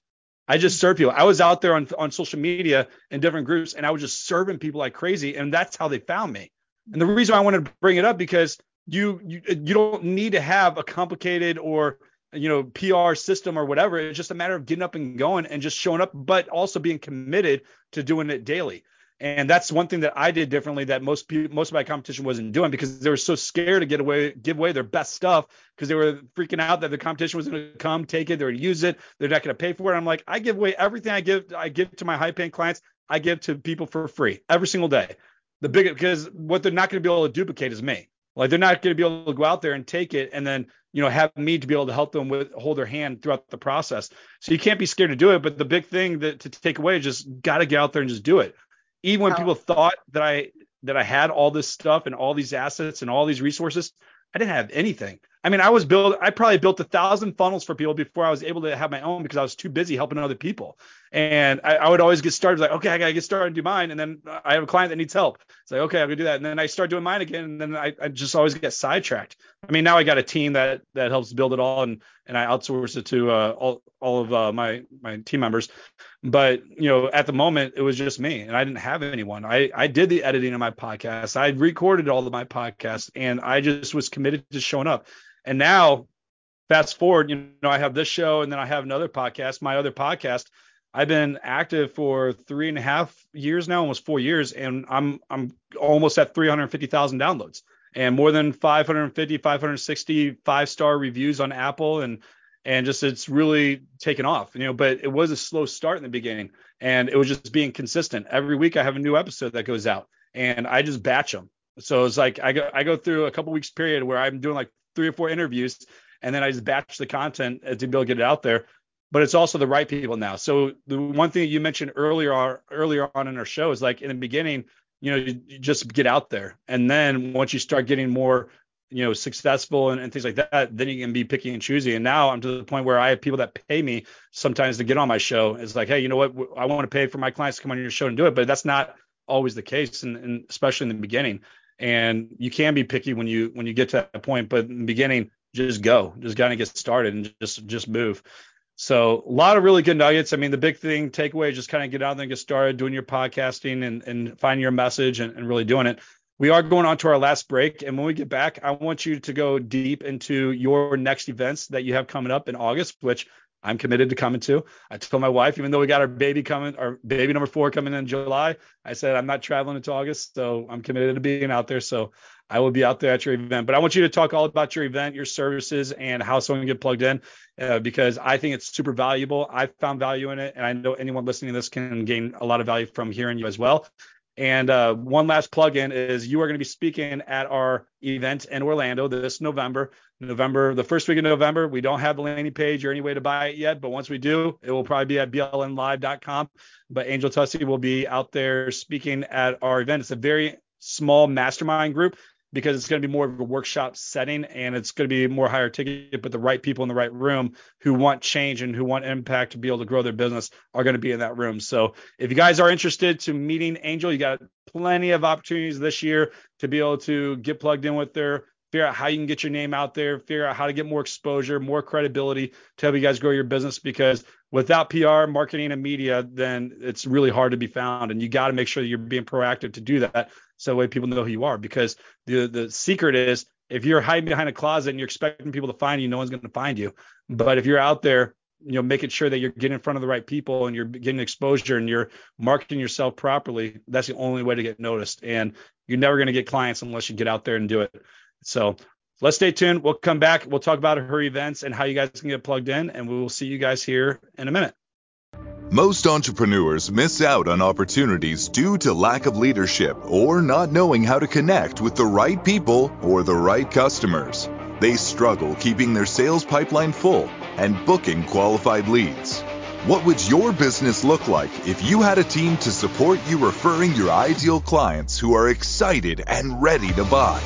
I just mm-hmm. served people. I was out there on on social media in different groups, and I was just serving people like crazy, and that's how they found me. And the reason I wanted to bring it up because you you you don't need to have a complicated or you know PR system or whatever. It's just a matter of getting up and going and just showing up, but also being committed to doing it daily. And that's one thing that I did differently that most people, most of my competition wasn't doing because they were so scared to get away, give away their best stuff because they were freaking out that the competition was going to come, take it, they're going to use it, they're not going to pay for it. I'm like, I give away everything I give, I give to my high paying clients, I give to people for free every single day. The big because what they're not going to be able to duplicate is me. Like they're not going to be able to go out there and take it and then you know have me to be able to help them with hold their hand throughout the process. So you can't be scared to do it. But the big thing that to take away is just got to get out there and just do it. Even when people thought that I that I had all this stuff and all these assets and all these resources, I didn't have anything. I mean, I was built. I probably built a thousand funnels for people before I was able to have my own because I was too busy helping other people. And I, I would always get started like, okay, I gotta get started and do mine. And then I have a client that needs help. It's like, okay, I'm gonna do that. And then I start doing mine again. And then I, I just always get sidetracked. I mean, now I got a team that that helps build it all, and and I outsource it to uh, all all of uh, my my team members. But you know, at the moment, it was just me, and I didn't have anyone. I I did the editing of my podcast. I recorded all of my podcasts, and I just was committed to showing up. And now, fast forward, you know, I have this show, and then I have another podcast. My other podcast, I've been active for three and a half years now, almost four years, and I'm I'm almost at 350,000 downloads and more than 550, 560 five star reviews on Apple, and and just it's really taken off, you know. But it was a slow start in the beginning, and it was just being consistent. Every week I have a new episode that goes out, and I just batch them. So it's like I go I go through a couple weeks period where I'm doing like three or four interviews, and then I just batch the content uh, to be able to get it out there. But it's also the right people now. So the one thing you mentioned earlier earlier on in our show is like in the beginning, you know, you, you just get out there, and then once you start getting more you know successful and, and, things like that then you can be picky and choosy. And now i'm to the point where i have people that pay me sometimes to get on my show. It's like hey you know what? I want to pay for my clients to come on your show and do it. But that's not always the case and, and especially in the beginning and you can be picky when you when you get to that point but in the beginning just go just kind of get started and just just move so a lot of really good nuggets. I mean, the big thing takeaway is just kind of get out there and get started doing your podcasting and, and find your message and, and really doing it. We are going on to our last break. And when we get back, I want you to go deep into your next events that you have coming up in August, which I'm committed to coming to. I told my wife, even though we got our baby coming, our baby number four coming in July, I said I'm not traveling until August, so I'm committed to being out there. So I will be out there at your event. But I want you to talk all about your event, your services, and how someone can get plugged in, uh, because I think it's super valuable. I found value in it, and I know anyone listening to this can gain a lot of value from hearing you as well. And uh, one last plug-in is you are going to be speaking at our event in Orlando this November. November, the first week of November. We don't have the landing page or any way to buy it yet, but once we do, it will probably be at blnlive.com. But Angel Tuccy will be out there speaking at our event. It's a very small mastermind group because it's going to be more of a workshop setting and it's going to be more higher ticket, but the right people in the right room who want change and who want impact to be able to grow their business are going to be in that room. So if you guys are interested to meeting Angel, you got plenty of opportunities this year to be able to get plugged in with their figure out how you can get your name out there, figure out how to get more exposure, more credibility to help you guys grow your business because without PR, marketing, and media, then it's really hard to be found. And you got to make sure you're being proactive to do that so that way people know who you are. Because the the secret is if you're hiding behind a closet and you're expecting people to find you, no one's going to find you. But if you're out there, you know, making sure that you're getting in front of the right people and you're getting exposure and you're marketing yourself properly, that's the only way to get noticed. And you're never going to get clients unless you get out there and do it. So let's stay tuned. We'll come back. We'll talk about her events and how you guys can get plugged in, and we will see you guys here in a minute. Most entrepreneurs miss out on opportunities due to lack of leadership or not knowing how to connect with the right people or the right customers. They struggle keeping their sales pipeline full and booking qualified leads. What would your business look like if you had a team to support you referring your ideal clients who are excited and ready to buy?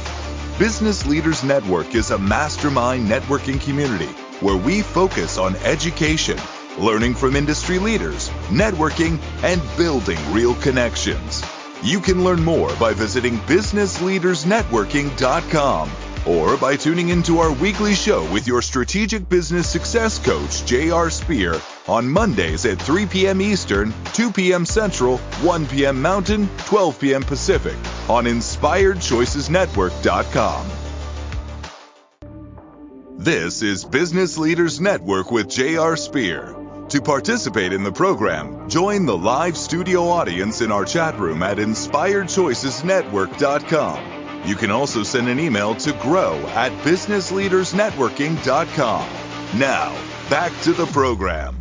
Business Leaders Network is a mastermind networking community where we focus on education learning from industry leaders, networking, and building real connections. You can learn more by visiting businessleadersnetworking.com or by tuning into our weekly show with your strategic business success coach, J.R. Spear, on Mondays at 3 p.m. Eastern, 2 p.m. Central, 1 p.m. Mountain, 12 p.m. Pacific on InspiredChoicesNetwork.com. This is Business Leaders Network with J.R. Spear. To participate in the program, join the live studio audience in our chat room at inspiredchoicesnetwork.com. You can also send an email to grow at businessleadersnetworking.com. Now, back to the program.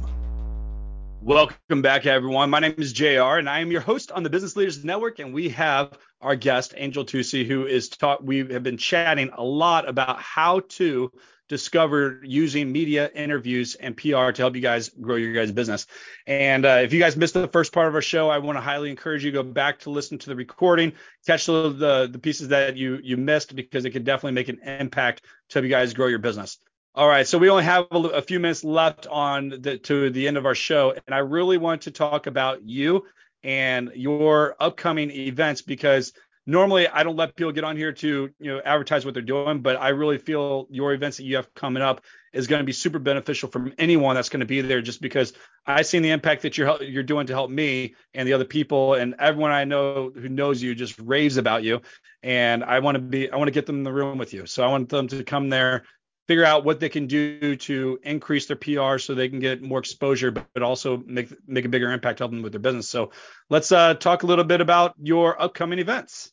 Welcome back, everyone. My name is JR, and I am your host on the Business Leaders Network. And we have our guest, Angel Tuccy, who is taught. We have been chatting a lot about how to discovered using media interviews and PR to help you guys grow your guys' business. And uh, if you guys missed the first part of our show, I want to highly encourage you to go back to listen to the recording, catch the, the, pieces that you you missed because it could definitely make an impact to help you guys grow your business. All right, so we only have a, a few minutes left on the, to the end of our show, and I really want to talk about you and your upcoming events because normally I don't let people get on here to you know advertise what they're doing, but I really feel your events that you have coming up is going to be super beneficial from anyone that's going to be there, just because I've seen the impact that you're you're doing to help me and the other people and everyone I know who knows you just raves about you, and I want to be I want to get them in the room with you, so I want them to come there. Figure out what they can do to increase their PR so they can get more exposure, but also make make a bigger impact helping them with their business. So let's uh, talk a little bit about your upcoming events.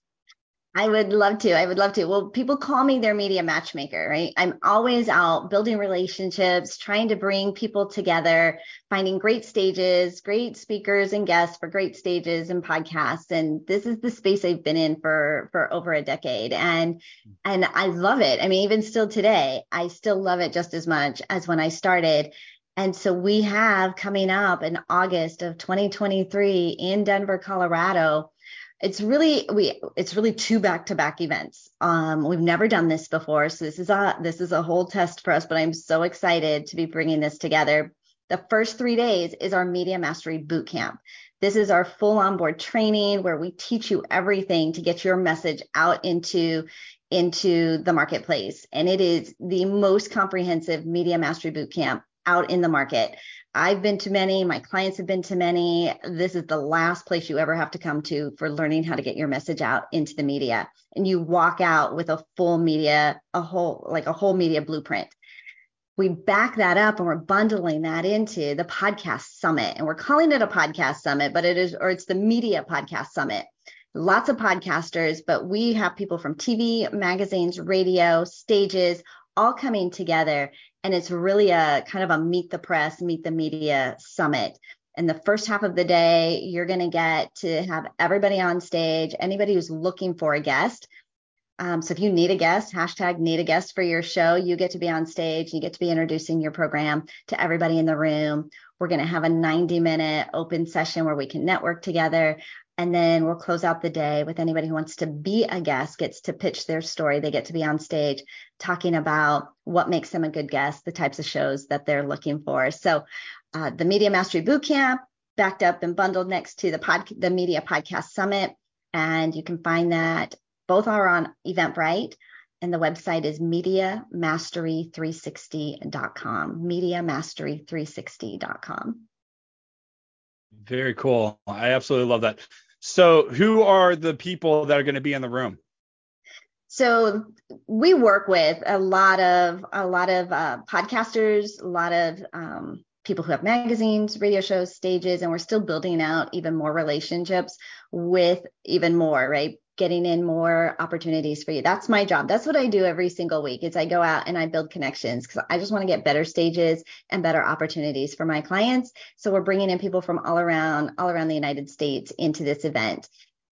I would love to. I would love to. Well, people call me their media matchmaker, right? I'm always out building relationships, trying to bring people together, finding great stages, great speakers and guests for great stages and podcasts. And this is the space I've been in for for over a decade. And and I love it. I mean, even still today, I still love it just as much as when I started. And so we have coming up in August of 2023 in Denver, Colorado it's really we it's really two back-to-back events. Um we've never done this before so this is a this is a whole test for us but i'm so excited to be bringing this together. The first three days is our media mastery boot camp. This is our full onboard training where we teach you everything to get your message out into into the marketplace. And it is the most comprehensive media mastery boot camp out in the market I've been to many, my clients have been to many. This is the last place you ever have to come to for learning how to get your message out into the media. And you walk out with a full media, a whole, like a whole media blueprint. we back that up and we're bundling that into the podcast summit and we're calling it a podcast summit but it is or it's the media podcast summit lots of podcasters but we have people from tv magazines radio stages all coming together and it's really a kind of a meet the press meet the media summit and the first half of the day you're going to get to have everybody on stage anybody who's looking for a guest um, so if you need a guest, hashtag need a guest for your show, you get to be on stage. You get to be introducing your program to everybody in the room. We're going to have a 90 minute open session where we can network together. And then we'll close out the day with anybody who wants to be a guest gets to pitch their story. They get to be on stage talking about what makes them a good guest, the types of shows that they're looking for. So uh, the Media Mastery Bootcamp backed up and bundled next to the pod, the Media Podcast Summit. And you can find that both are on Eventbrite, and the website is mediamastery360.com. Mediamastery360.com. Very cool. I absolutely love that. So, who are the people that are going to be in the room? So we work with a lot of a lot of uh, podcasters, a lot of um, people who have magazines, radio shows, stages, and we're still building out even more relationships with even more, right? Getting in more opportunities for you. That's my job. That's what I do every single week is I go out and I build connections because I just want to get better stages and better opportunities for my clients. So we're bringing in people from all around all around the United States into this event.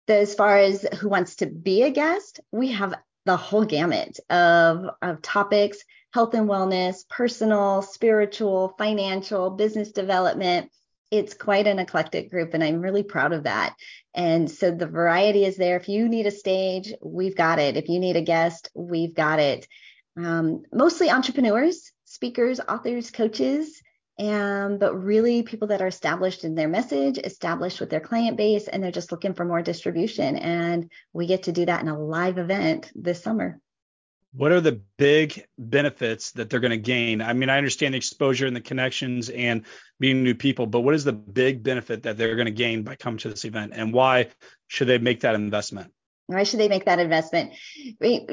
As far as who wants to be a guest, we have the whole gamut of, of topics, health and wellness, personal, spiritual, financial, business development it's quite an eclectic group and I'm really proud of that. And so the variety is there. If you need a stage, we've got it. If you need a guest, we've got it. Um, mostly entrepreneurs, speakers, authors, coaches, and but really people that are established in their message, established with their client base, and they're just looking for more distribution. And we get to do that in a live event this summer what are the big benefits that they're going to gain? I mean, I understand the exposure and the connections and meeting new people, but what is the big benefit that they're going to gain by coming to this event and why should they make that investment? Why should they make that investment?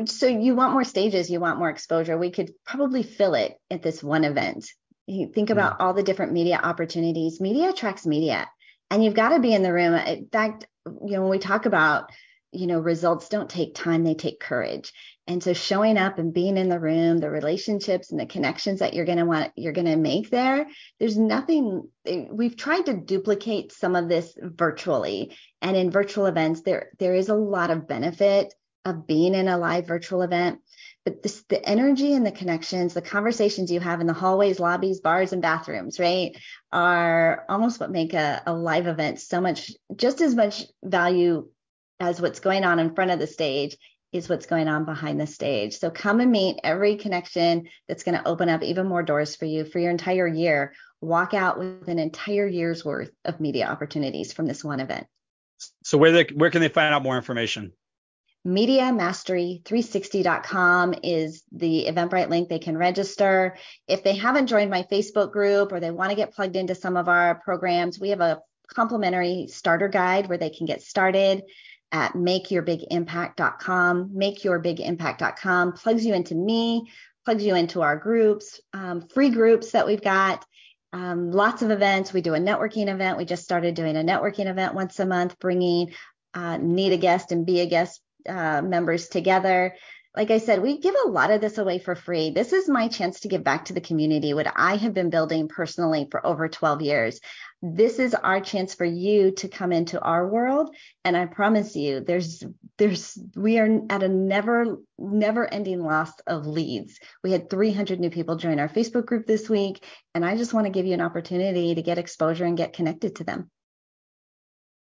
So you want more stages, you want more exposure. We could probably fill it at this one event. You think about mm-hmm. all the different media opportunities. Media attracts media, and you've got to be in the room. In fact, you know, when we talk about you know results don't take time they take courage. And so showing up and being in the room the relationships and the connections that you're going to want you're going to make there there's nothing eh, we've tried to duplicate some of this virtually. And in virtual events there there is a lot of benefit of being in a live virtual event. But this, the energy and the connections the conversations you have in the hallways lobbies bars and bathrooms right are almost what make a, a live event so much just as much value as what's going on in front of the stage is what's going on behind the stage. So come and meet every connection that's going to open up even more doors for you for your entire year. Walk out with an entire year's worth of media opportunities from this one event. So where they, where can they find out more information? MediaMastery360.com is the Eventbrite link. They can register. If they haven't joined my Facebook group or they want to get plugged into some of our programs, we have a complimentary starter guide where they can get started at makeyourbigimpact.com. Makeyourbigimpact.com plugs you into me, plugs you into our groups, um, free groups that we've got. Um, lots of events. We do a networking event. We just started doing a networking event once a month, bringing uh, need a guest and be a guest uh, members together like I said, we give a lot of this away for free. This is my chance to give back to the community, what I have been building personally for over 12 years. This is our chance for you to come into our world. And I promise you, there's, there's, we are at a never, never ending loss of leads. We had 300 new people join our Facebook group this week. And I just want to give you an opportunity to get exposure and get connected to them.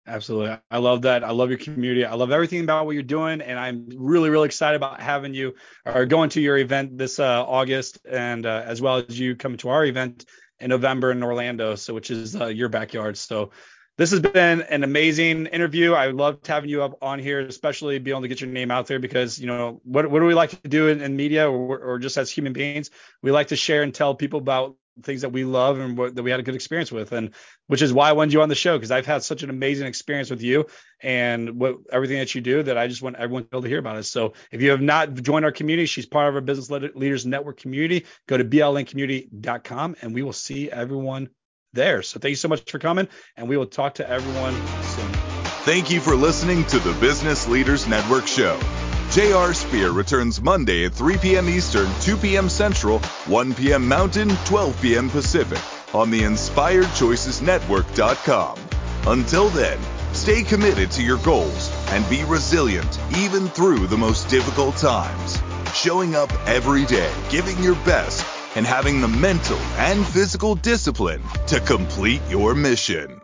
Absolutely. I love that. I love your community. I love everything about what you're doing. And I'm really, really excited about having you or going to your event this uh, August and uh, as well as you coming to our event in November in Orlando, so which is uh, your backyard. So this has been an amazing interview. I loved having you up on here, especially being able to get your name out there because, you know, what, what do we like to do in, in media or, or just as human beings? We like to share and tell people about things that we love and what, that we had a good experience with, and which is why I wanted you on the show because I've had such an amazing experience with you and what everything that you do that I just want everyone to be able to hear about it. So if you have not joined our community, she's part of our Business Leaders Network community. Go to blncommunity.com and we will see everyone there. So thank you so much for coming, and we will talk to everyone soon. Thank you for listening to the Business Leaders Network show. JR Spear returns Monday at 3 p.m. Eastern, 2 p.m. Central, 1 p.m. Mountain, 12 p.m. Pacific on the InspiredChoicesNetwork.com. Until then, stay committed to your goals and be resilient even through the most difficult times. Showing up every day, giving your best, and having the mental and physical discipline to complete your mission.